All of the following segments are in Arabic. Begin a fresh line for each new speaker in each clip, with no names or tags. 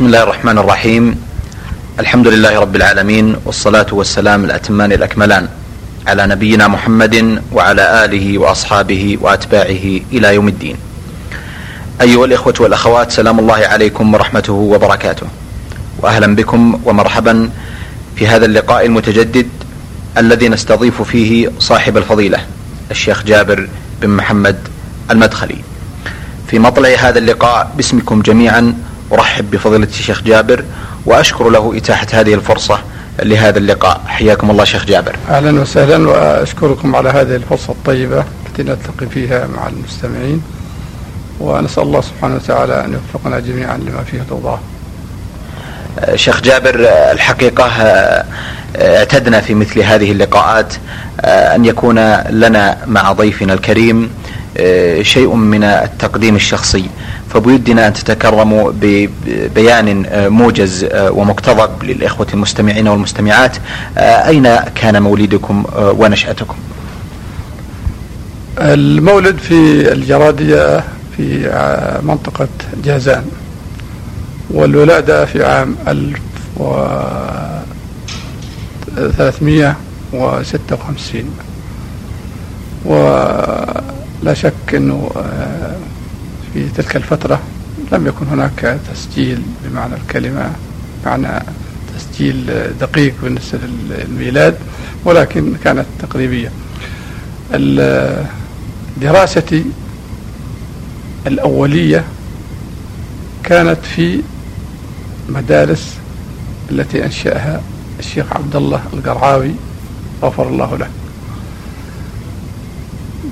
بسم الله الرحمن الرحيم. الحمد لله رب العالمين والصلاة والسلام الأتمان الأكملان على نبينا محمد وعلى آله وأصحابه وأتباعه إلى يوم الدين. أيها الإخوة والأخوات سلام الله عليكم ورحمته وبركاته. وأهلا بكم ومرحبا في هذا اللقاء المتجدد الذي نستضيف فيه صاحب الفضيلة الشيخ جابر بن محمد المدخلي. في مطلع هذا اللقاء باسمكم جميعا أرحب بفضيلة الشيخ جابر وأشكر له إتاحة هذه الفرصة لهذا اللقاء. حياكم الله شيخ جابر.
أهلا وسهلا وأشكركم على هذه الفرصة الطيبة التي نلتقي فيها مع المستمعين. ونسأل الله سبحانه وتعالى أن يوفقنا جميعا لما فيه رضاه
شيخ جابر الحقيقة اعتدنا في مثل هذه اللقاءات أن يكون لنا مع ضيفنا الكريم شيء من التقديم الشخصي. فبودنا أن تتكرموا ببيان موجز ومقتضب للإخوة المستمعين والمستمعات. أين كان مولدكم ونشأتكم؟
المولد في الجرادية في منطقة جازان والولادة في عام 1356 ولا شك أنه في تلك الفترة لم يكن هناك تسجيل بمعنى الكلمة معنى تسجيل دقيق بالنسبة للميلاد ولكن كانت تقريبية. دراستي الأولية كانت في مدارس التي أنشأها الشيخ عبد الله القرعاوي غفر الله له.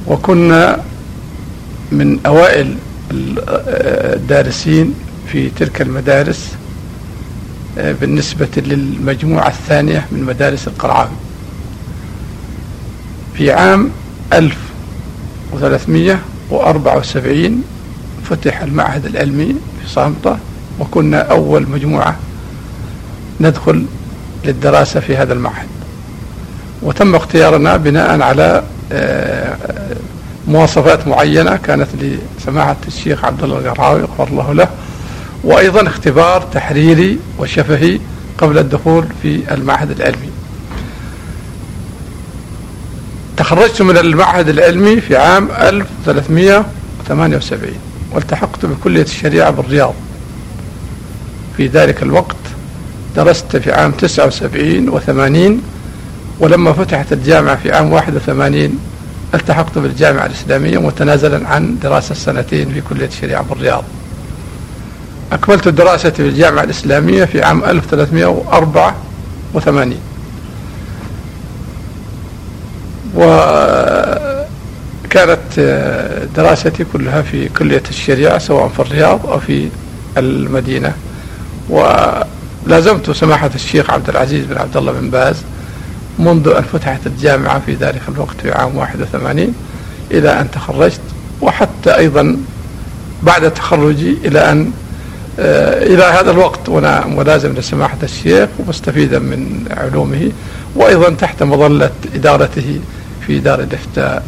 وكنا من أوائل الدارسين في تلك المدارس بالنسبة للمجموعة الثانية من مدارس القرعاوي. في عام 1374 فتح المعهد العلمي في صامتة وكنا أول مجموعة ندخل للدراسة في هذا المعهد. وتم اختيارنا بناء على مواصفات معينة كانت لسماحة الشيخ عبد الله القرعاوي غفر الله له وأيضا اختبار تحريري وشفهي قبل الدخول في المعهد العلمي. تخرجت من المعهد العلمي في عام 1378 والتحقت بكلية الشريعة بالرياض. في ذلك الوقت درست في عام 79 و80 ولما فتحت الجامعة في عام 81 التحقت بالجامعة الإسلامية متنازلا عن دراسة سنتين في كلية الشريعة بالرياض أكملت دراستي في الجامعة الإسلامية في عام 1384 وكانت دراستي كلها في كلية الشريعة سواء في الرياض أو في المدينة. ولازمت سماحة الشيخ عبد العزيز بن عبد الله بن باز منذ أن فتحت الجامعة في ذلك الوقت في عام 81 إلى أن تخرجت وحتى أيضا بعد تخرجي إلى أن آه إلى هذا الوقت وأنا ملازم لسماحة الشيخ ومستفيدا من علومه وأيضا تحت مظلة إدارته في دار الإفتاء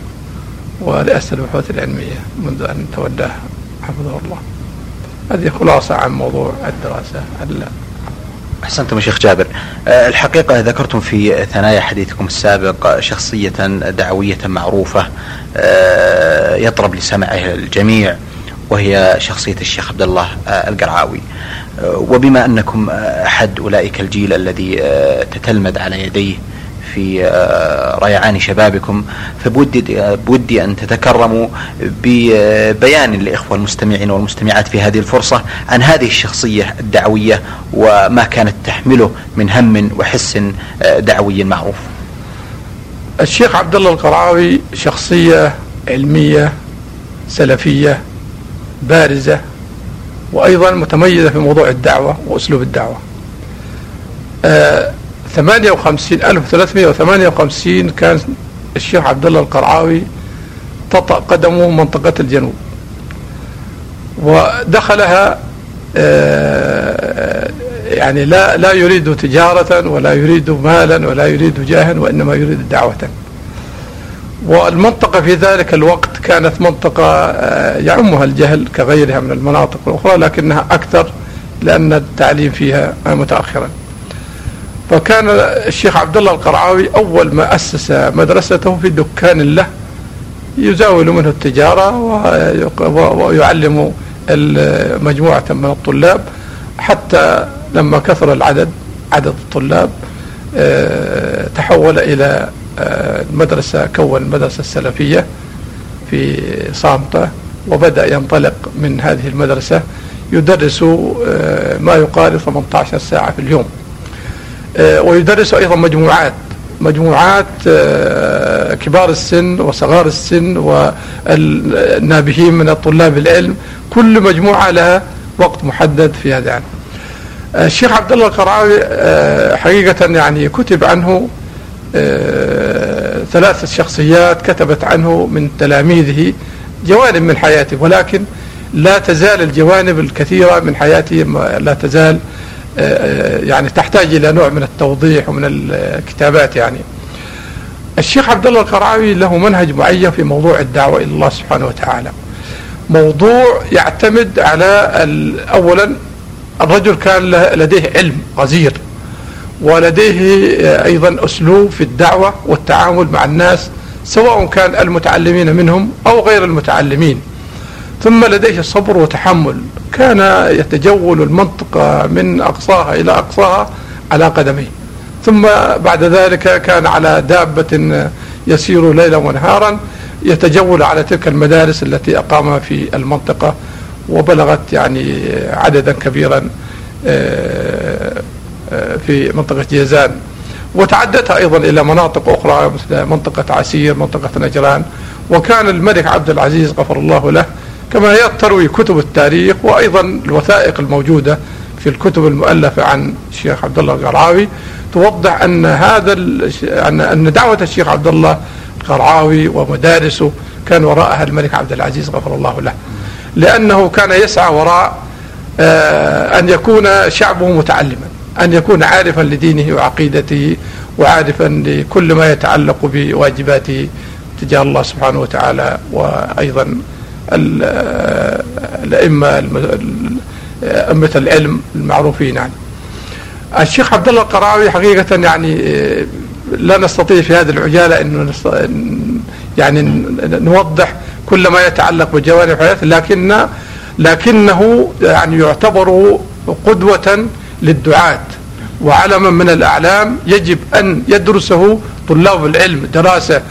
ورئاسة البحوث العلمية منذ أن تولاه حفظه الله. هذه خلاصة عن موضوع الدراسة
أحسنتم يا شيخ جابر. الحقيقة ذكرتم في ثنايا حديثكم السابق شخصية دعوية معروفة يطرب لسمعها الجميع وهي شخصية الشيخ عبد الله القرعاوي. وبما أنكم أحد أولئك الجيل الذي تتلمذ على يديه في ريعان شبابكم فبودي بودي أن تتكرموا ببيان للإخوة المستمعين والمستمعات في هذه الفرصة عن هذه الشخصية الدعوية وما كانت تحمله من هم وحس دعوي معروف.
الشيخ عبد الله القرعاوي شخصية علمية سلفية بارزة وأيضا متميزة في موضوع الدعوة وأسلوب الدعوة. آه 58 1358 كان الشيخ عبد الله القرعاوي تطأ قدمه منطقة الجنوب. ودخلها يعني لا لا يريد تجارة ولا يريد مالا ولا يريد جاها وإنما يريد دعوة. والمنطقة في ذلك الوقت كانت منطقة يعمها الجهل كغيرها من المناطق الأخرى لكنها أكثر لأن التعليم فيها متأخرا. فكان الشيخ عبد الله القرعاوي أول ما أسس مدرسته في دكان له يزاول منه التجارة ويعلم مجموعة من الطلاب. حتى لما كثر العدد عدد الطلاب آه، تحول إلى آه، المدرسة كون المدرسة السلفية في صامتة وبدأ ينطلق من هذه المدرسة يدرس آه، ما يقارب 18 ساعة في اليوم. ويدرس أيضا مجموعات مجموعات كبار السن وصغار السن والنابهين من الطلاب العلم كل مجموعة لها وقت محدد في هذا العام الشيخ عبد الله القرعاوي آه، حقيقة يعني كتب عنه آه، ثلاثة شخصيات كتبت عنه من تلاميذه جوانب من حياته ولكن لا تزال الجوانب الكثيرة من حياته لا تزال آه، يعني تحتاج إلى نوع من التوضيح ومن الكتابات يعني. الشيخ عبد الله القرعاوي له منهج معين في موضوع الدعوة إلى الله سبحانه وتعالى. موضوع يعتمد على أولا الرجل كان لديه علم غزير ولديه أيضا أسلوب في الدعوة والتعامل مع الناس سواء كان المتعلمين منهم أو غير المتعلمين. ثم لديه صبر وتحمل. كان يتجول المنطقة من أقصاها إلى أقصاها على قدميه. ثم بعد ذلك كان على دابة يسير ليلا ونهارا يتجول على تلك المدارس التي أقامها في المنطقة وبلغت يعني عددا كبيرا آه، آه، في منطقة جيزان. وتعدتها أيضا إلى مناطق أخرى مثل منطقة عسير منطقة نجران. وكان الملك عبد العزيز غفر الله له كما تروي كتب التاريخ وأيضا الوثائق الموجودة في الكتب المؤلفة عن الشيخ عبد الله القرعاوي. توضح أن هذا أن دعوة الشيخ عبد الله القرعاوي ومدارسه كان وراءها الملك عبد العزيز غفر الله له. لأنه كان يسعى وراء آه، أن يكون شعبه متعلما أن يكون عارفا لدينه وعقيدته وعارفا لكل ما يتعلق بواجباته تجاه الله سبحانه وتعالى وأيضا الأئمة أئمة العلم المعروفين يعني. الشيخ عبد الله القرآوي حقيقة يعني آه، لا نستطيع في هذه العجالة أن يعني نوضح كل ما يتعلق بجوانب حياته لكن لكنه يعني يعتبر قدوة للدعاة. وعلما من الأعلام يجب أن يدرسه طلاب العلم دراسة.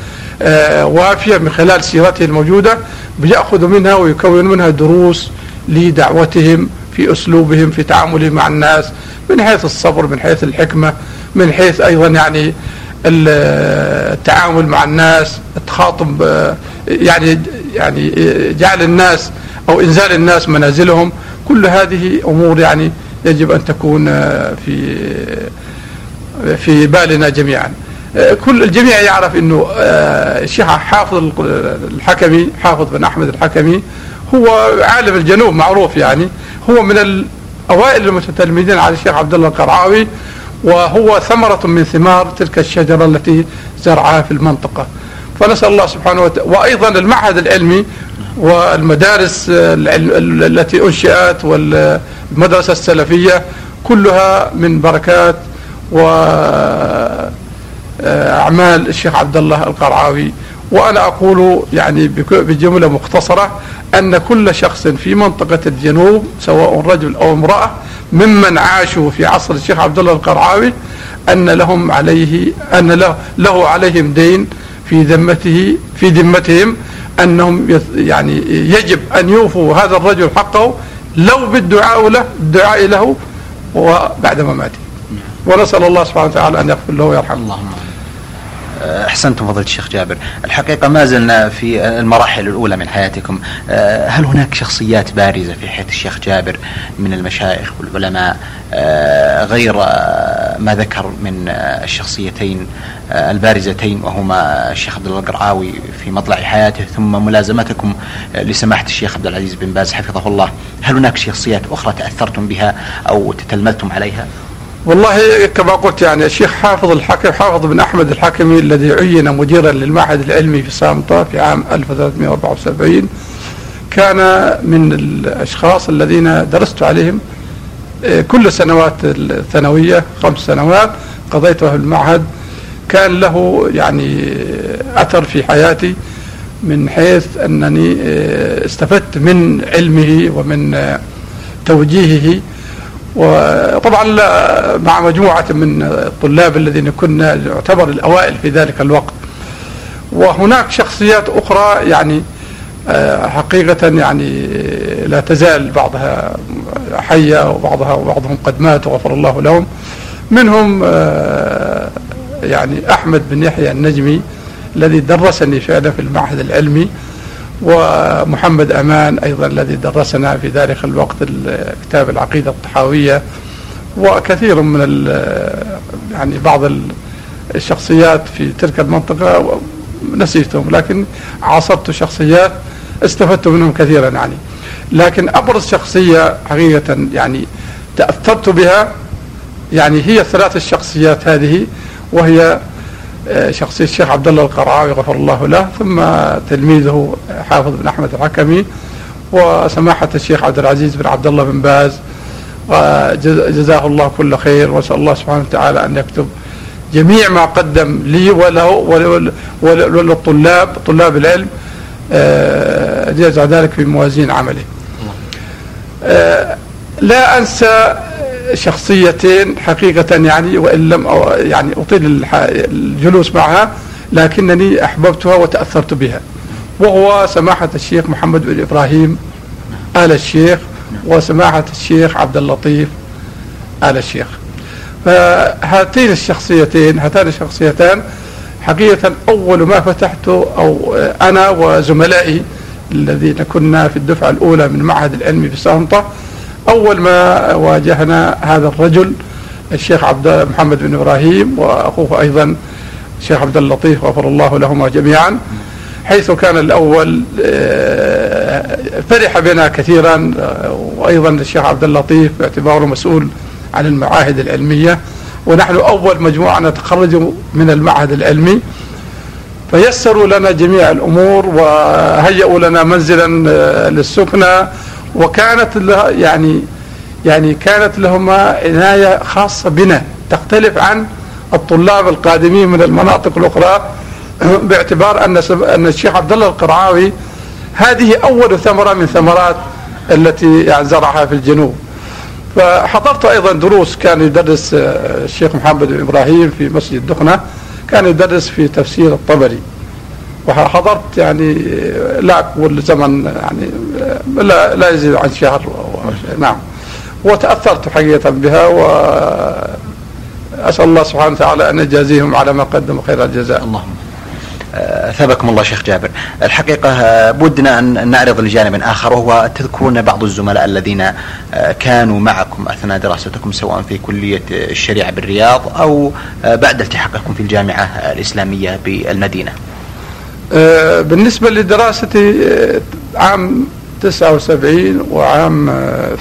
وافية من خلال سيرته الموجودة بيأخذ منها ويكون منها دروس لدعوتهم في أسلوبهم في تعاملهم مع الناس من حيث الصبر من حيث الحكمة من حيث أيضا يعني التعامل مع الناس تخاطب يعني يعني جعل الناس أو إنزال الناس منازلهم. كل هذه أمور يعني يجب أن تكون في في بالنا جميعا. كل الجميع يعرف إنه الشيخ حافظ الحكمي حافظ بن أحمد الحكمي هو عالم الجنوب معروف يعني هو من الأوائل المتتلمذين على الشيخ عبد الله القرعاوي وهو ثمرة من ثمار تلك الشجرة التي زرعها في المنطقة. فنسأل الله سبحانه وتعالى وأيضا المعهد العلمي والمدارس التي أنشئت والمدرسة السلفية كلها من بركات وأعمال الشيخ عبد الله القرعاوي. وأنا أقول يعني بجملة مختصرة أن كل شخص في منطقة الجنوب سواء رجل أو امرأة ممن عاشوا في عصر الشيخ عبد الله القرعاوي أن لهم عليه أن له, له عليهم دين في ذمته في ذمتهم أنهم يعني يجب أن يوفوا هذا الرجل حقه لو بالدعاء له الدعاء له وبعد مماته. ونسأل الله سبحانه وتعالى أن يغفر له ويرحمه. اللهم
أحسنتم فضيلة الشيخ جابر. الحقيقة ما زلنا في المراحل الأولى من حياتكم. آه، هل هناك شخصيات بارزة في حياة الشيخ جابر من المشايخ والعلماء؟ آه، غير آه، ما ذكر من الشخصيتين البارزتين وهما الشيخ عبد الله القرعاوي في مطلع حياته ثم ملازمتكم لسماحة الشيخ عبد العزيز بن باز حفظه الله. هل هناك شخصيات أخرى تأثرتم بها أو تتلمذتم عليها؟
والله كما قلت يعني الشيخ حافظ الحكم حافظ بن أحمد الحكمي الذي عين مديرا للمعهد العلمي في سامطة في عام 1374 كان من الأشخاص الذين درست عليهم كل سنوات الثانوية خمس سنوات قضيتها في المعهد. كان له يعني أثر في حياتي من حيث أنني استفدت من علمه ومن توجيهه. وطبعا مع مجموعة من الطلاب الذين كنا نعتبر الأوائل في ذلك الوقت. وهناك شخصيات أخرى يعني آه، حقيقة يعني لا تزال بعضها حية وبعضها وبعضهم قد مات وغفر الله لهم. منهم آه، يعني أحمد بن يحيى النجمي الذي درسني فعلا في المعهد العلمي. ومحمد أمان أيضا الذي درسنا في ذلك الوقت كتاب العقيدة الطحاوية وكثير من يعني بعض الشخصيات في تلك المنطقة نسيتهم لكن عاصرت شخصيات استفدت منهم كثيرا يعني. لكن أبرز شخصية حقيقة يعني تأثرت بها يعني هي الثلاث الشخصيات هذه وهي شخصية الشيخ عبد الله القرعاوي غفر الله له ثم تلميذه حافظ بن أحمد الحكمي وسماحة الشيخ عبد العزيز بن عبد الله بن باز. جزاه الله كل خير وأسأل الله سبحانه وتعالى أن يكتب جميع ما قدم لي وله وللطلاب طلاب العلم آه، يجعل ذلك في موازين عمله. آه، لا أنسى شخصيتين حقيقة يعني وإن لم يعني أطيل الجلوس معها لكنني أحببتها وتأثرت بها. وهو سماحة الشيخ محمد بن إبراهيم آل الشيخ وسماحة الشيخ عبد اللطيف آل الشيخ. فهاتين الشخصيتين هاتان الشخصيتان حقيقة أول ما فتحته أو أنا وزملائي الذين كنا في الدفعة الأولى من معهد العلمي في سانطة أول ما واجهنا هذا الرجل الشيخ عبد محمد بن إبراهيم وأخوه أيضا الشيخ عبد اللطيف غفر الله لهما جميعا حيث كان الأول آه، فرح بنا كثيرا آه، وأيضا الشيخ عبد اللطيف باعتباره مسؤول عن المعاهد العلمية ونحن أول مجموعة نتخرج من المعهد العلمي. فيسروا لنا جميع الأمور وهيئوا لنا منزلا آه، للسكنى وكانت يعني يعني كانت لهما عناية خاصة بنا تختلف عن الطلاب القادمين من المناطق الأخرى باعتبار أن أن الشيخ عبد الله القرعاوي هذه أول ثمرة من ثمرات التي يعني زرعها في الجنوب. فحضرت أيضا دروس كان يدرس آه، الشيخ محمد بن إبراهيم في مسجد دخنة كان يدرس في تفسير الطبري. وحضرت يعني لا كل زمن يعني لا لا يزيد عن شهر نعم وتأثرت حقيقة بها وأسأل الله سبحانه وتعالى أن يجازيهم على ما قدموا خير الجزاء
اللهم أثابكم الله شيخ جابر. الحقيقة بودنا أن نعرض لجانب آخر وهو تذكرون بعض الزملاء الذين كانوا معكم أثناء دراستكم سواء في كلية الشريعة بالرياض أو بعد التحاقكم في الجامعة الإسلامية بالمدينة.
آه، بالنسبة لدراستي آه، عام 79 وعام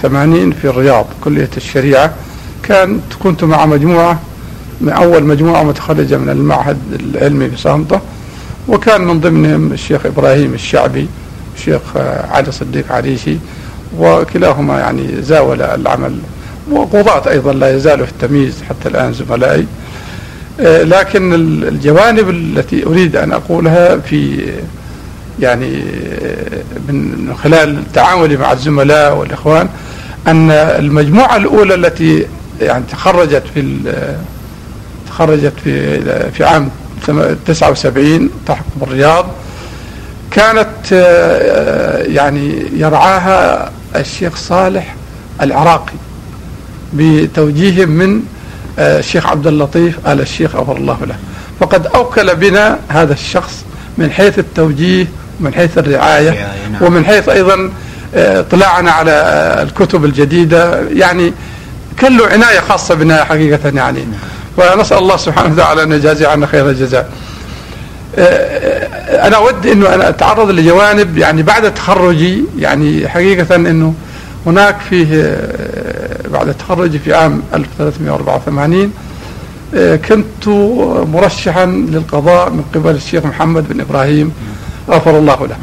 80 آه، في الرياض كلية الشريعة كان كنت مع مجموعة من أول مجموعة متخرجة من المعهد العلمي في سانطة وكان من ضمنهم الشيخ إبراهيم الشعبي الشيخ علي صديق عريشي وكلاهما يعني زاول العمل وقضاة أيضا لا يزالوا في التمييز حتى الآن زملائي. لكن الجوانب التي أريد أن أقولها في يعني آه، من خلال تعاملي مع الزملاء والإخوان أن المجموعة الأولى التي يعني تخرجت في تخرجت في في عام 79 تحكم الرياض كانت آه، يعني يرعاها الشيخ صالح العراقي بتوجيه من الشيخ عبد اللطيف آل الشيخ غفر الله له. فقد أوكل بنا هذا الشخص من حيث التوجيه ومن حيث الرعاية نعم. ومن حيث أيضا آه، اطلاعنا على آه، الكتب الجديدة. يعني كان له عناية خاصة بنا حقيقة يعني. ونسأل الله سبحانه وتعالى أن يجازي عنا خير الجزاء. آه، أنا أود أنه أنا أتعرض لجوانب يعني بعد تخرجي يعني حقيقة أنه هناك فيه بعد تخرجي في عام 1384 آه، كنت مرشحا للقضاء من قبل الشيخ محمد بن إبراهيم غفر الله له.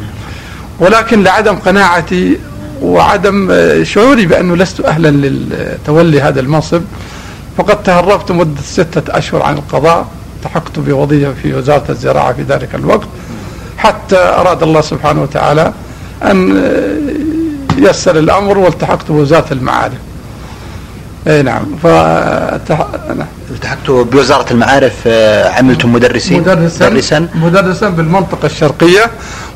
ولكن لعدم قناعتي وعدم شعوري بأنه لست أهلا لتولي هذا المنصب فقد تهربت مدة ستة أشهر عن القضاء التحقت بوظيفة في وزارة الزراعة في ذلك الوقت حتى أراد الله سبحانه وتعالى أن يسر الأمر والتحقت بوزارة المعارف. اي نعم. ف
التحقت بوزارة المعارف آه، عملتم مدرسين.
مدرسا مدرسا, مدرسا بالمنطقة الشرقية.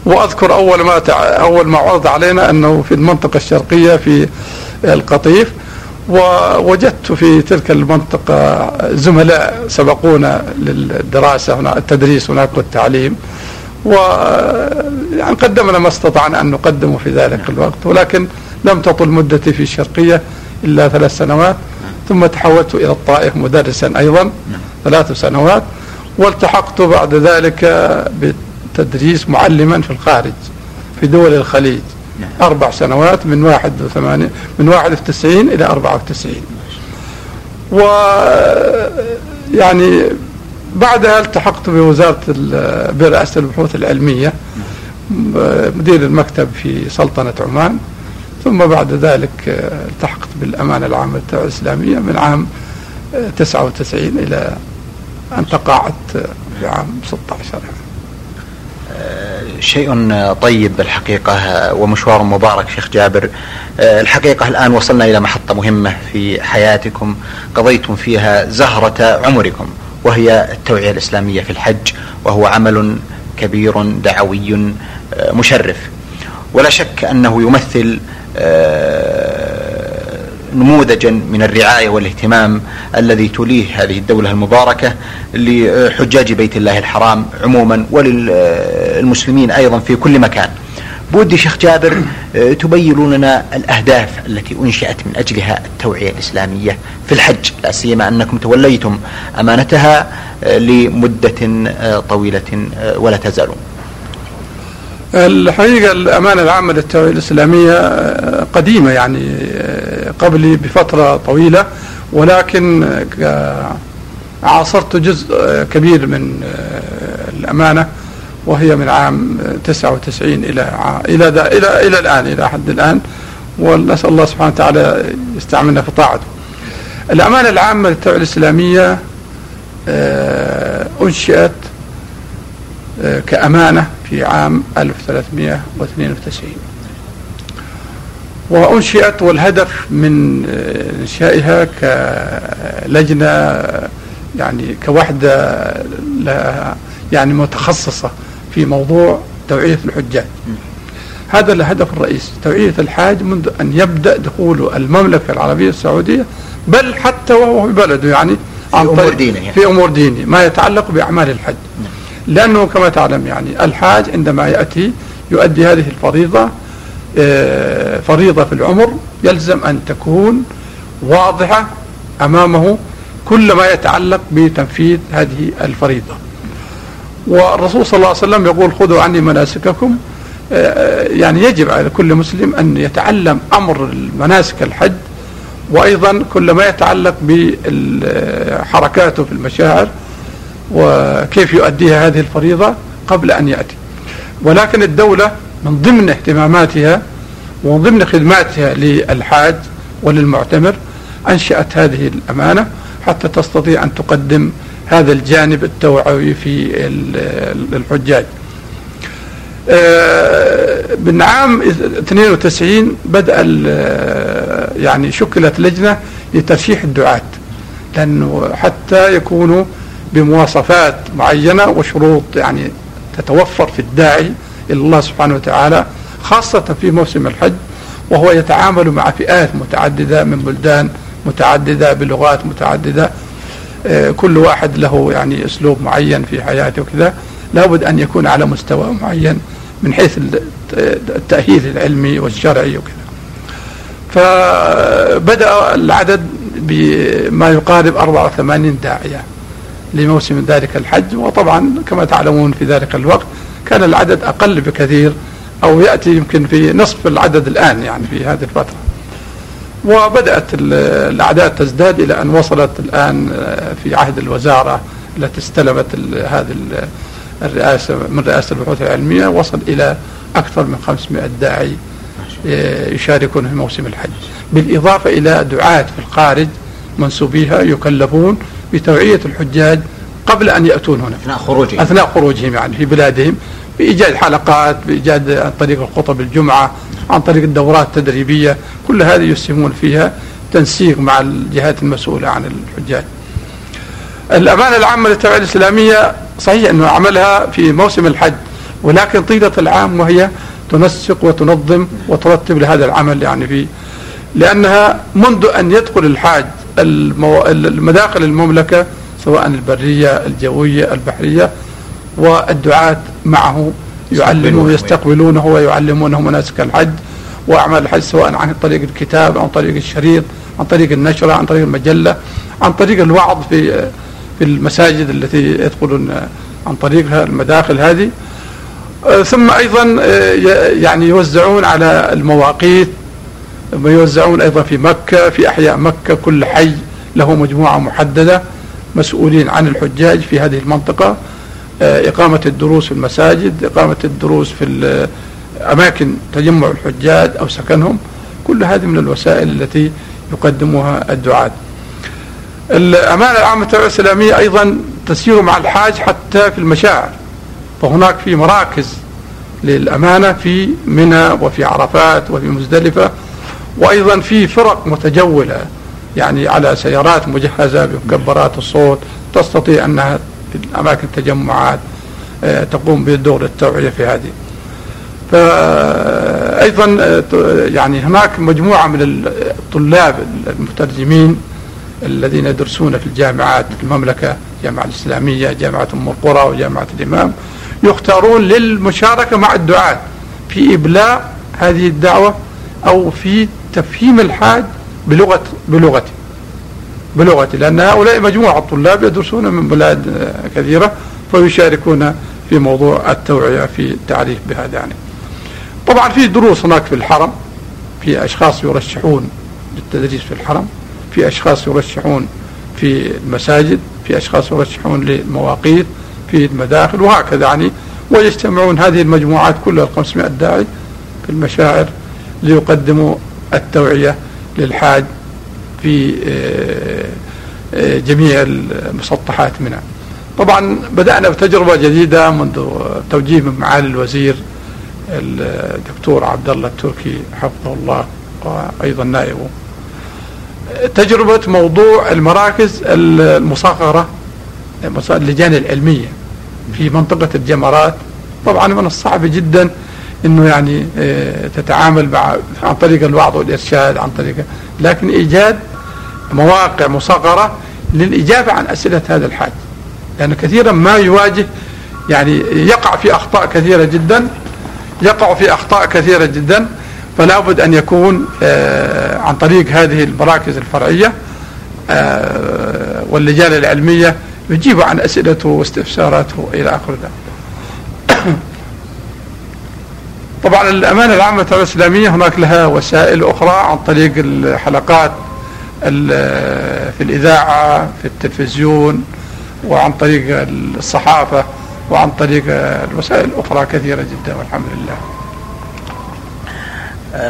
وأذكر أول ما. أول ما عرض علينا أنه في المنطقة الشرقية في القطيف. ووجدت في تلك المنطقة زملاء سبقونا للدراسة هنا التدريس هناك والتعليم. و يعني قدمنا ما استطعنا أن نقدمه في ذلك الوقت. ولكن لم تطل مدتي في الشرقية. إلا ثلاث سنوات ثم تحولت إلى الطائف مدرسا أيضا ثلاث سنوات والتحقت بعد ذلك بالتدريس معلما في الخارج في دول الخليج. أربع سنوات من واحد وثمانين من واحد وتسعين إلى أربعة وتسعين و يعني بعدها التحقت بوزارة برئاسة البحوث العلمية مدير المكتب في سلطنة عمان ثم بعد ذلك التحقت بالأمانة العامة الإسلامية من عام 99 إلى أن تقاعدت في عام 16
شيء طيب الحقيقة ومشوار مبارك شيخ جابر. الحقيقة الآن وصلنا إلى محطة مهمة في حياتكم. قضيتم فيها زهرة عمركم وهي التوعية الإسلامية في الحج وهو عمل كبير دعوي مشرف. ولا شك أنه يمثل نموذجا من الرعاية والاهتمام الذي توليه هذه الدولة المباركة لحجاج بيت الله الحرام عموما وللمسلمين أيضا في كل مكان. بودي شيخ جابر تبينوا لنا الأهداف التي أنشأت من أجلها التوعية الإسلامية في الحج لا سيما أنكم توليتم أمانتها لمدة طويلة ولا تزالون.
الحقيقة الأمانة العامة للتوعية الإسلامية آه، قديمة يعني آه، قبلي بفترة طويلة ولكن عاصرت جزء آه، كبير من الأمانة وهي من عام 99 إلى إلى إلى إلى الآن إلى حد الآن ونسأل الله سبحانه وتعالى يستعملنا في طاعته. الأمانة العامة للتوعية الإسلامية أنشئت كأمانة في عام 1392 وأنشئت والهدف من إنشائها كلجنة يعني كوحدة يعني متخصصة في موضوع توعية الحجاج. هذا الهدف الرئيسي توعية الحاج منذ أن يبدأ دخول المملكة العربية السعودية بل حتى وهو في بلده يعني
في أمور دينه
في أمور دينه ما يتعلق بأعمال الحج. نعم. لأنه كما تعلم يعني الحاج عندما يأتي يؤدي هذه الفريضة آه، فريضة في العمر يلزم أن تكون واضحة أمامه كل ما يتعلق بتنفيذ هذه الفريضة. والرسول صلى الله عليه وسلم يقول خذوا عني مناسككم. آه، يعني يجب على كل مسلم أن يتعلم أمر مناسك الحج وأيضا كل ما يتعلق بحركاته في المشاعر وكيف يؤديها هذه الفريضة قبل أن يأتي. ولكن الدولة من ضمن اهتماماتها ومن ضمن خدماتها للحاج وللمعتمر أنشأت هذه الأمانة حتى تستطيع أن تقدم هذا الجانب التوعوي في الحجاج. آه، من عام 92 بدأ يعني شكلت لجنة لترشيح الدعاة لأنه حتى يكونوا بمواصفات معينة وشروط يعني تتوفر في الداعي إلى الله سبحانه وتعالى خاصة في موسم الحج وهو يتعامل مع فئات متعددة من بلدان متعددة بلغات متعددة. آه، كل واحد له يعني أسلوب معين في حياته وكذا. لابد أن يكون على مستوى معين من حيث التأهيل العلمي والشرعي وكذا. فبدأ العدد بما يقارب 84 داعية. لموسم ذلك الحج وطبعا كما تعلمون في ذلك الوقت كان العدد أقل بكثير أو يأتي يمكن في نصف العدد الآن يعني في هذه الفترة. وبدأت الأعداد تزداد إلى أن وصلت الآن في عهد الوزارة التي استلمت هذه الرئاسة من رئاسة البحوث العلمية وصل إلى أكثر من 500 داعي يشاركون في موسم الحج. بالإضافة إلى دعاة في الخارج منسوبيها يكلفون بتوعية الحجاج قبل أن يأتون هنا.
أثناء خروجهم.
أثناء خروجهم يعني في بلادهم بإيجاد حلقات بإيجاد عن طريق الخطب الجمعة عن طريق الدورات التدريبية كل هذه يسهمون فيها تنسيق مع الجهات المسؤولة عن الحجاج. الأمانة العامة للتوعية الإسلامية صحيح أنه عملها في موسم الحج ولكن طيلة العام وهي تنسق وتنظم وترتب لهذا العمل يعني في لأنها منذ أن يدخل الحاج المو... المداخل المملكة سواء البرية الجوية البحرية والدعاة معه يعلمون يستقبلونه. ويعلمونه مناسك الحج وأعمال الحج سواء عن طريق الكتاب عن طريق الشريط عن طريق النشرة عن طريق المجلة عن طريق الوعظ في في المساجد التي يدخلون عن طريقها المداخل هذه. ثم أيضا يعني يوزعون على المواقيت ويوزعون أيضا في مكة في أحياء مكة كل حي له مجموعة محددة مسؤولين عن الحجاج في هذه المنطقة. إقامة الدروس في المساجد إقامة الدروس في أماكن تجمع الحجاج أو سكنهم. كل هذه من الوسائل التي يقدمها الدعاة. الأمانة العامة الإسلامية أيضا تسير مع الحاج حتى في المشاعر. فهناك في مراكز للأمانة في منى وفي عرفات وفي مزدلفة. وأيضا في فرق متجولة يعني على سيارات مجهزة بمكبرات الصوت تستطيع أنها في أماكن التجمعات آه، تقوم بدور التوعية في هذه. فأيضا آه، يعني هناك مجموعة من الطلاب المترجمين الذين يدرسون في الجامعات المملكة الجامعة الإسلامية جامعة أم القرى وجامعة الإمام يختارون للمشاركة مع الدعاة في إبلاغ هذه الدعوة أو في تفهيم الحاج بلغة بلغته بلغته لأن هؤلاء مجموعة طلاب يدرسون من بلاد كثيرة فيشاركون في موضوع التوعية في التعريف بهذا يعني. طبعا في دروس هناك في الحرم في أشخاص يرشحون للتدريس في الحرم في أشخاص يرشحون في المساجد في أشخاص يرشحون للمواقيت في المداخل وهكذا يعني. ويجتمعون هذه المجموعات كلها ال 500 داعي في المشاعر ليقدموا التوعية للحاج في آه، آه، جميع المسطحات منها. طبعا بدأنا بتجربة جديدة منذ توجيه من معالي الوزير الدكتور عبد الله التركي حفظه الله وأيضا نائبه. تجربة موضوع المراكز المصغرة اللجان العلمية في منطقة الجمرات طبعا من الصعب جدا إنه يعني آه، تتعامل مع عن طريق الوعظ والإرشاد عن طريق لكن إيجاد مواقع مصغرة للإجابة عن أسئلة هذا الحاج لأن كثيرا ما يواجه يعني يقع في أخطاء كثيرة جدا يقع في أخطاء كثيرة جدا فلا بد أن يكون آه، عن طريق هذه المراكز الفرعية آه، واللجان العلمية يجيب عن أسئلته واستفساراته إلى آخر ذلك. طبعا الأمانة العامة الإسلامية هناك لها وسائل أخرى عن طريق الحلقات في الإذاعة في التلفزيون وعن طريق الصحافة وعن طريق الوسائل الأخرى كثيرة جدا والحمد لله.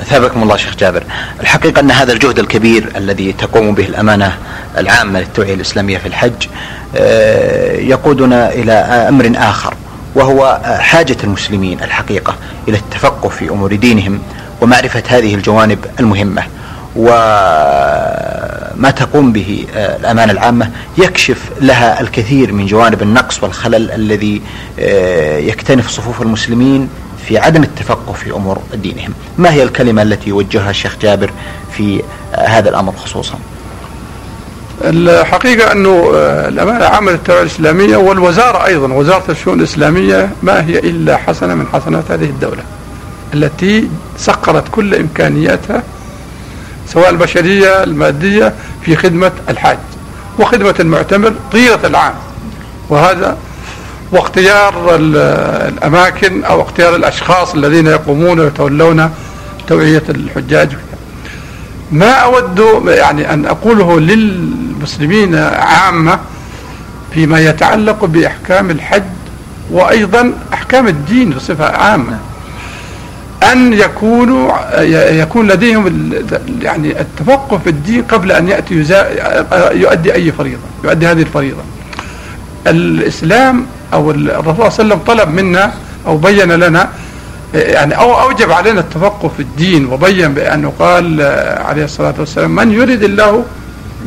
ثابكم الله شيخ جابر. الحقيقة أن هذا الجهد الكبير الذي تقوم به الأمانة العامة للتوعية الإسلامية في الحج آه، يقودنا إلى أمر آخر. وهو حاجة المسلمين الحقيقة إلى التفقه في أمور دينهم ومعرفة هذه الجوانب المهمة. وما تقوم به الأمانة العامة يكشف لها الكثير من جوانب النقص والخلل الذي يكتنف صفوف المسلمين في عدم التفقه في أمور دينهم. ما هي الكلمة التي يوجهها الشيخ جابر في هذا الأمر خصوصا؟
الحقيقة أنه آه، الأمانة العامة للتوعية الإسلامية والوزارة أيضا وزارة الشؤون الإسلامية ما هي إلا حسنة من حسنات هذه الدولة التي سقرت كل إمكانياتها سواء البشرية المادية في خدمة الحاج وخدمة المعتمر طيلة العام. وهذا واختيار الأماكن أو اختيار الأشخاص الذين يقومون ويتولون توعية الحجاج. ما أود يعني أن أقوله للمسلمين عامة فيما يتعلق بأحكام الحج وأيضا أحكام الدين بصفة عامة. أن يكونوا يكون لديهم يعني التفقه في الدين قبل أن يأتي يؤدي أي فريضة يؤدي هذه الفريضة. الإسلام أو الرسول صلى الله عليه وسلم طلب منا أو بين لنا يعني أو أوجب علينا التفقه في الدين وبين بأنه قال عليه الصلاة والسلام من يريد الله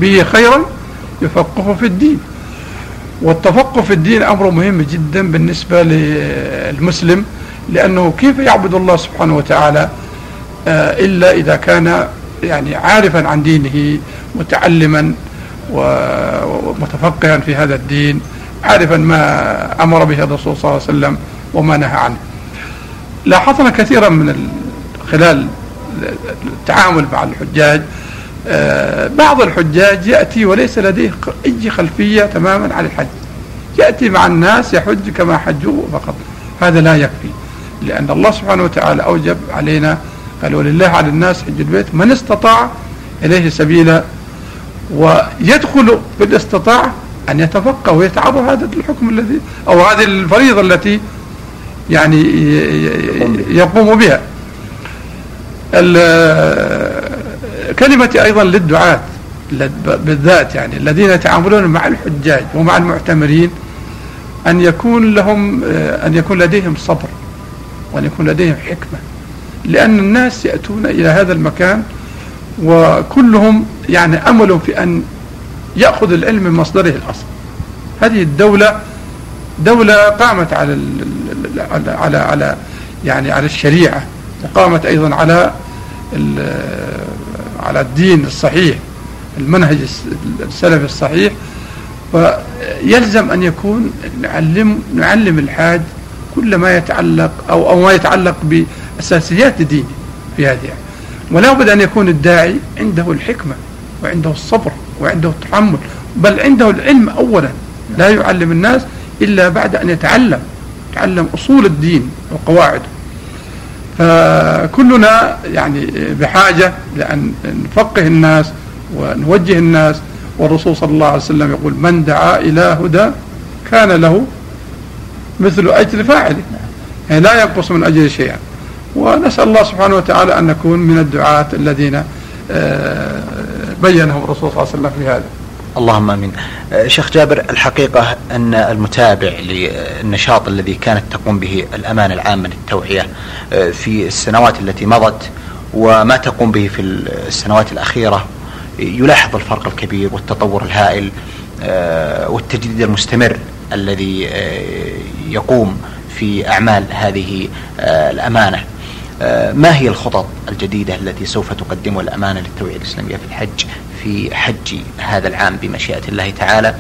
به خيرا يفقهه في الدين. والتفقه في الدين أمر مهم جدا بالنسبة للمسلم لأنه كيف يعبد الله سبحانه وتعالى آه، إلا إذا كان يعني عارفا عن دينه متعلما ومتفقها في هذا الدين عارفا ما أمر به الرسول صلى الله عليه وسلم وما نهى عنه. لاحظنا كثيرا من خلال التعامل مع الحجاج بعض الحجاج يأتي وليس لديه أي خلفية تماما عن الحج. يأتي مع الناس يحج كما حجوا فقط. هذا لا يكفي لأن الله سبحانه وتعالى أوجب علينا قال ولله على الناس حج البيت من استطاع إليه سبيلا. ويدخل بالاستطاعة أن يتفقه ويتعرض هذا الحكم الذي أو هذه الفريضة التي يعني يقوم بها. كلمتي أيضا للدعاة بالذات يعني الذين يتعاملون مع الحجاج ومع المعتمرين أن يكون لهم أن يكون لديهم صبر وأن يكون لديهم حكمة لأن الناس يأتون إلى هذا المكان وكلهم يعني أمل في أن يأخذ العلم من مصدره الأصل. هذه الدولة دولة قامت على على على يعني على الشريعة وقامت أيضا على على الدين الصحيح المنهج السلفي الصحيح فيلزم أن يكون نعلم نعلم الحاج كل ما يتعلق أو, أو ما يتعلق بأساسيات دينه في هذه ولا بد أن يكون الداعي عنده الحكمة وعنده الصبر وعنده التحمل بل عنده العلم أولا. لا يعلم الناس إلا بعد أن يتعلم يتعلم أصول الدين وقواعده. فكلنا يعني بحاجة لأن نفقه الناس ونوجه الناس والرسول صلى الله عليه وسلم يقول من دعا إلى هدى كان له مثل أجر فاعله. يعني لا ينقص من أجر شيئا. ونسأل الله سبحانه وتعالى أن نكون من الدعاة الذين آه، بينهم الرسول صلى الله عليه وسلم في هذا.
اللهم آمين. آه، شيخ جابر الحقيقة أن المتابع للنشاط الذي كانت تقوم به الامانه العامه للتوعيه آه، في السنوات التي مضت وما تقوم به في السنوات الأخيرة يلاحظ الفرق الكبير والتطور الهائل والتجديد المستمر الذي يقوم في أعمال هذه الأمانة آه، ما هي الخطط الجديدة التي سوف تقدمها الأمانة للتوعية الإسلامية في الحج في حج هذا العام بمشيئة الله تعالى؟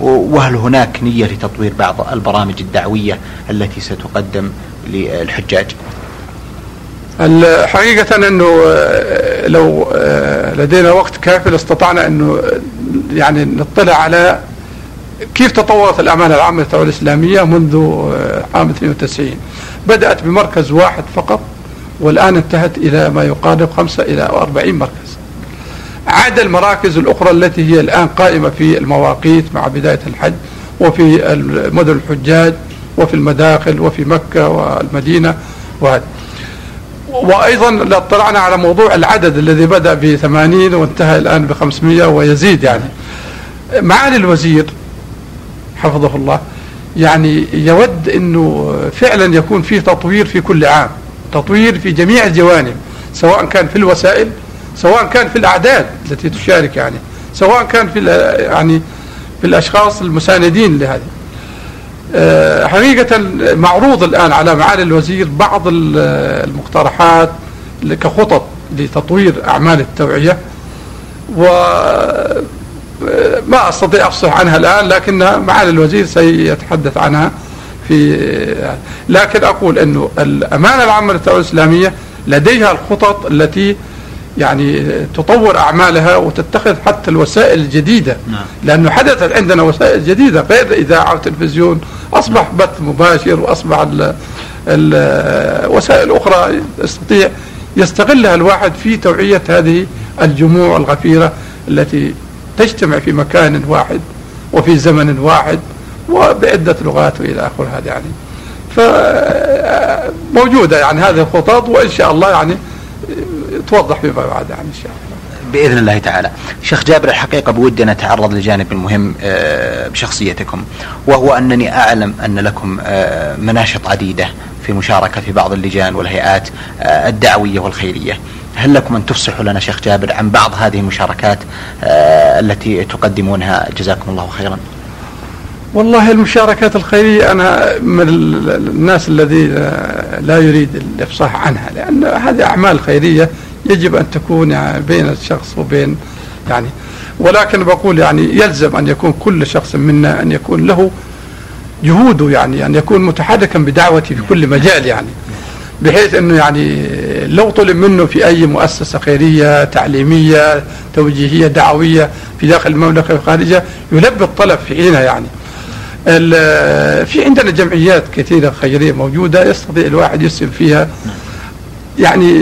وهل هناك نية لتطوير بعض البرامج الدعوية التي ستقدم للحجاج؟
الحقيقة أنه آه، لو لدينا وقت كافي لاستطعنا أنه يعني نطلع على كيف تطورت الأمانة العامة للدولة الإسلامية منذ آه، عام 92 بدأت بمركز واحد فقط والآن انتهت إلى ما يقارب خمسة إلى 40 مركز. عدا المراكز الأخرى التي هي الآن قائمة في المواقيت مع بداية الحج وفي مدن الحجاج وفي المداخل وفي مكة والمدينة وهذا وأيضا اطلعنا على موضوع العدد الذي بدأ ب 80 وانتهى الآن ب 500 ويزيد يعني. معالي الوزير حفظه الله يعني يود إنه فعلا يكون فيه تطوير في كل عام. تطوير في جميع الجوانب سواء كان في الوسائل سواء كان في الأعداد التي تشارك يعني سواء كان في يعني في الأشخاص المساندين لهذه. آه، حقيقة معروض الآن على معالي الوزير بعض المقترحات كخطط لتطوير أعمال التوعية و ما أستطيع أفصح عنها الآن لكن معالي الوزير سيتحدث عنها. في لكن أقول إنه الأمانة العامة للدوله الإسلامية لديها الخطط التي يعني تطور أعمالها وتتخذ حتى الوسائل الجديدة نعم. لأنه حدثت عندنا وسائل جديدة غير إذاعة وتلفزيون أصبح نعم. بث مباشر وأصبح الوسائل أخرى يستطيع يستغلها الواحد في توعية هذه الجموع الغفيرة التي تجتمع في مكان واحد وفي زمن واحد وبعدة لغات وإلى آخر هذا يعني آه، موجودة يعني هذه الخطط وإن شاء الله يعني توضح فيما بعد يعني إن شاء الله
بإذن الله تعالى. شيخ جابر الحقيقة بودي أن أتعرض لجانب مهم آه، بشخصيتكم وهو أنني أعلم أن لكم آه، مناشط عديدة في مشاركة في بعض اللجان والهيئات آه، الدعوية والخيرية. هل لكم أن تفصحوا لنا شيخ جابر عن بعض هذه المشاركات التي تقدمونها جزاكم الله خيرا؟
والله المشاركات الخيرية أنا من الناس الذي لا يريد الإفصاح عنها لأن هذه أعمال خيرية يجب أن تكون يعني بين الشخص وبين يعني ولكن بقول يعني يلزم أن يكون كل شخص منا أن يكون له جهوده يعني أن يكون متحركا بدعوته في كل مجال يعني بحيث أنه يعني لو طلب منه في أي مؤسسة خيرية تعليمية توجيهية دعوية في داخل المملكة وخارجها يلبي الطلب في حينها يعني. في عندنا جمعيات كثيرة خيرية موجودة يستطيع الواحد يسهم فيها. يعني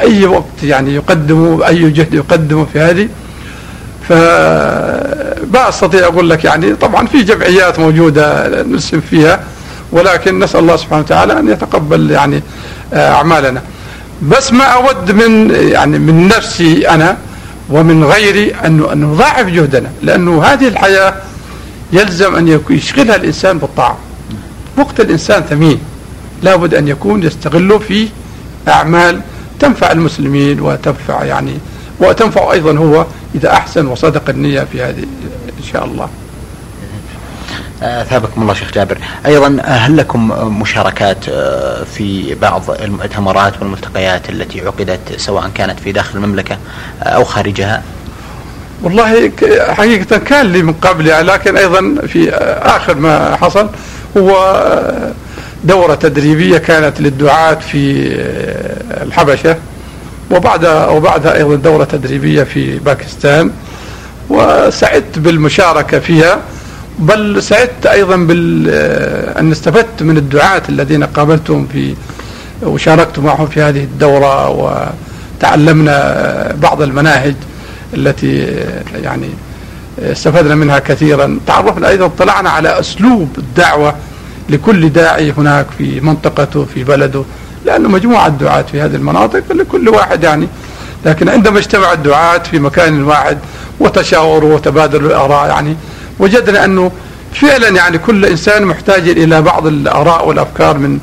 أي وقت يعني يقدمه أي جهد يقدمه في هذه. فما أستطيع أقول لك يعني طبعا في جمعيات موجودة نسهم فيها ولكن نسأل الله سبحانه وتعالى أن يتقبل يعني آه، أعمالنا. بس ما أود من يعني من نفسي أنا ومن غيري أن نضاعف جهدنا لأنه هذه الحياة يلزم أن يشغلها الإنسان بالطاعة. وقت الإنسان ثمين لابد أن يكون يستغله في أعمال تنفع المسلمين وتنفع يعني وتنفع أيضا هو إذا أحسن وصدق النية في هذه إن شاء الله.
أثابكم الله شيخ جابر. أيضا هل لكم مشاركات آه، في بعض المؤتمرات والملتقيات التي عقدت سواء كانت في داخل المملكة آه، أو خارجها؟
والله حقيقة كان لي من قبل لكن أيضا في آخر ما حصل هو دورة تدريبية كانت للدعاة في الحبشة وبعدها وبعدها أيضا دورة تدريبية في باكستان وسعدت بالمشاركة فيها بل سعدت أيضا بال أن استفدت من الدعاة الذين قابلتهم في وشاركت معهم في هذه الدورة وتعلمنا بعض المناهج. التي يعني استفدنا منها كثيرا. تعرفنا أيضا طلعنا على أسلوب الدعوة لكل داعي هناك في منطقته في بلده لأنه مجموعة دعاة في هذه المناطق لكل واحد يعني. لكن عندما اجتمع الدعاة في مكان واحد وتشاوروا وتبادلوا الآراء يعني وجدنا أنه فعلا يعني كل إنسان محتاج إلى بعض الآراء والأفكار من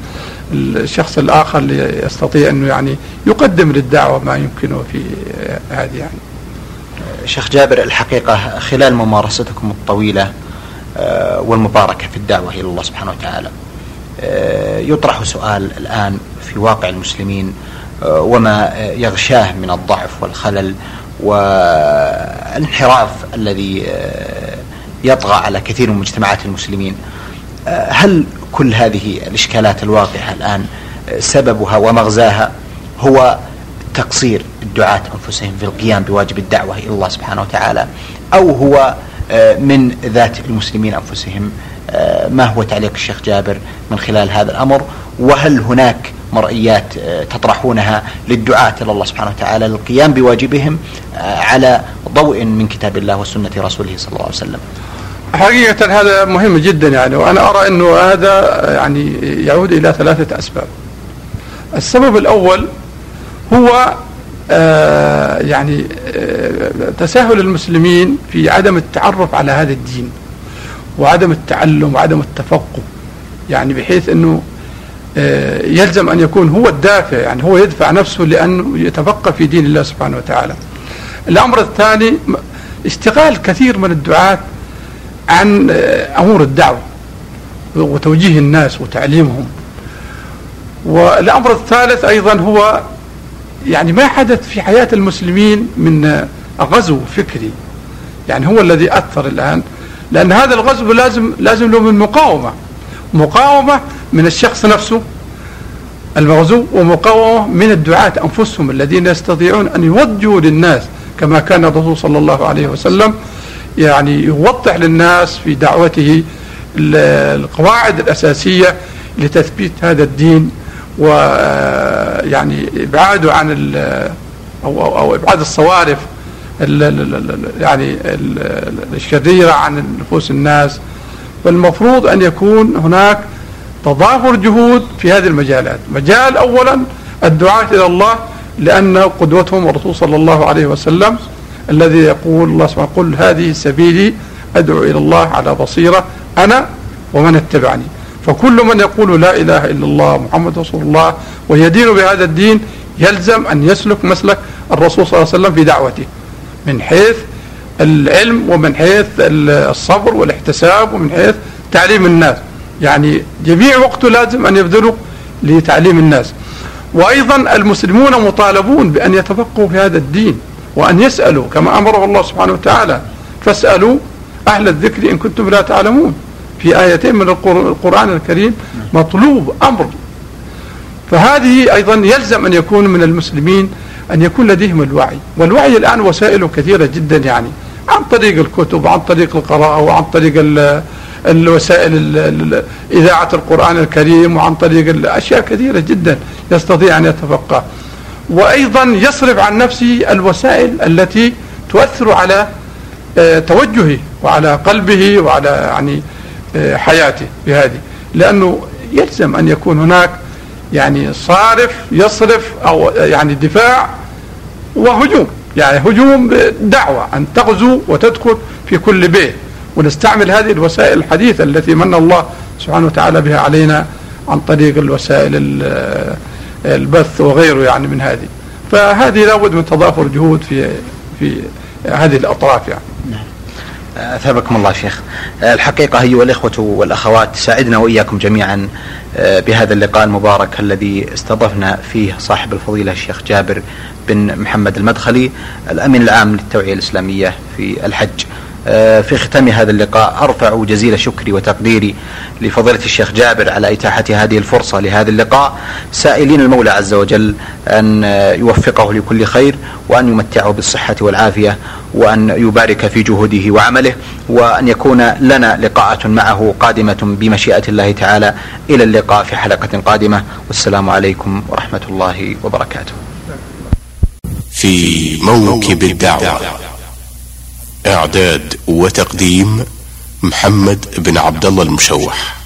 الشخص الآخر ليستطيع أنه يعني يقدم للدعوة ما يمكنه في هذه يعني.
شيخ جابر الحقيقة خلال ممارستكم الطويلة آه، والمباركة في الدعوة إلى الله سبحانه وتعالى آه، يطرح سؤال الآن في واقع المسلمين آه، وما يغشاه من الضعف والخلل والانحراف الذي يطغى على كثير من مجتمعات المسلمين. هل كل هذه الإشكالات الواقعة الآن سببها ومغزاها هو تقصير الدعاة أنفسهم في القيام بواجب الدعوة إلى الله سبحانه وتعالى أو هو آه، من ذات المسلمين أنفسهم آه، ما هو تعليق الشيخ جابر من خلال هذا الأمر؟ وهل هناك مرئيات آه، تطرحونها للدعاة إلى الله سبحانه وتعالى للقيام بواجبهم على ضوء من كتاب الله وسنة رسوله صلى الله عليه وسلم؟
حقيقة هذا مهم جدا يعني وأنا أرى أنه هذا يعني يعود إلى ثلاثة أسباب. السبب الأول هو آه، يعني آه، تساهل المسلمين في عدم التعرف على هذا الدين وعدم التعلم وعدم التفقه يعني بحيث إنه آه، يلزم أن يكون هو الدافع يعني هو يدفع نفسه لأنه يتفقه في دين الله سبحانه وتعالى. الأمر الثاني اشتغال كثير من الدعاة عن أمور الدعوة وتوجيه الناس وتعليمهم. والأمر الثالث أيضا هو يعني ما حدث في حياة المسلمين من غزو فكري. يعني هو الذي أثر الآن لأن هذا الغزو لازم لازم له من مقاومة. مقاومة من الشخص نفسه المغزو ومقاومة من الدعاة أنفسهم الذين يستطيعون أن يوجهوا للناس كما كان الرسول صلى الله عليه وسلم يعني يوضح للناس في دعوته القواعد الأساسية لتثبيت هذا الدين ويعني ابعاده عن أو أو, أو إبعاد الصوارف يعني الشريرة عن نفوس الناس. فالمفروض أن يكون هناك تضافر جهود في هذه المجالات. مجال أولا الدعاة إلى الله لأن قدوتهم الرسول صلى الله عليه وسلم الذي يقول الله سبحانه قل هذه سبيلي أدعو إلى الله على بصيرة أنا ومن اتبعني. فكل من يقول لا إله إلا الله محمد رسول الله ويدين بهذا الدين يلزم أن يسلك مسلك الرسول صلى الله عليه وسلم في دعوته. من حيث العلم ومن حيث الصبر والاحتساب ومن حيث تعليم الناس. يعني جميع وقته لازم أن يبذله لتعليم الناس. وأيضا المسلمون مطالبون بأن يتفقهوا في هذا الدين وأن يسألوا كما أمره الله سبحانه وتعالى. فاسألوا أهل الذكر إن كنتم لا تعلمون. في آيتين من القرآن الكريم مطلوب أمر. فهذه أيضا يلزم أن يكون من المسلمين أن يكون لديهم الوعي. والوعي الآن وسائله كثيرة جدا يعني عن طريق الكتب عن طريق القراءة وعن طريق الوسائل إذاعة القرآن الكريم وعن طريق أشياء كثيرة جدا يستطيع أن يتفقه. وأيضا يصرف عن نفسه الوسائل التي تؤثر على آه، توجهه وعلى قلبه وعلى يعني حياته بهذه لأنه يلزم أن يكون هناك يعني صارف يصرف أو يعني دفاع وهجوم يعني هجوم دعوة أن تغزو وتدخل في كل بيت ونستعمل هذه الوسائل الحديثة التي من الله سبحانه وتعالى بها علينا عن طريق الوسائل البث وغيره يعني من هذه فهذه لابد من تضافر جهود في في هذه الأطراف يعني.
أثابكم الله شيخ. الحقيقة أيها الإخوة والأخوات ساعدنا وإياكم جميعا آه، بهذا اللقاء المبارك الذي استضفنا فيه صاحب الفضيلة الشيخ جابر بن محمد المدخلي الأمين العام للتوعية الإسلامية في الحج. آه، في ختام هذا اللقاء أرفع جزيل شكري وتقديري لفضيلة الشيخ جابر على إتاحة هذه الفرصة لهذا اللقاء. سائلين المولى عز وجل أن يوفقه لكل خير وأن يمتعه بالصحة والعافية وأن يبارك في جهوده وعمله وأن يكون لنا لقاءة معه قادمة بمشيئة الله تعالى إلى اللقاء في حلقة قادمة. والسلام عليكم ورحمة الله وبركاته.
في موكب الدعوة إعداد وتقديم محمد بن عبد الله المشوح.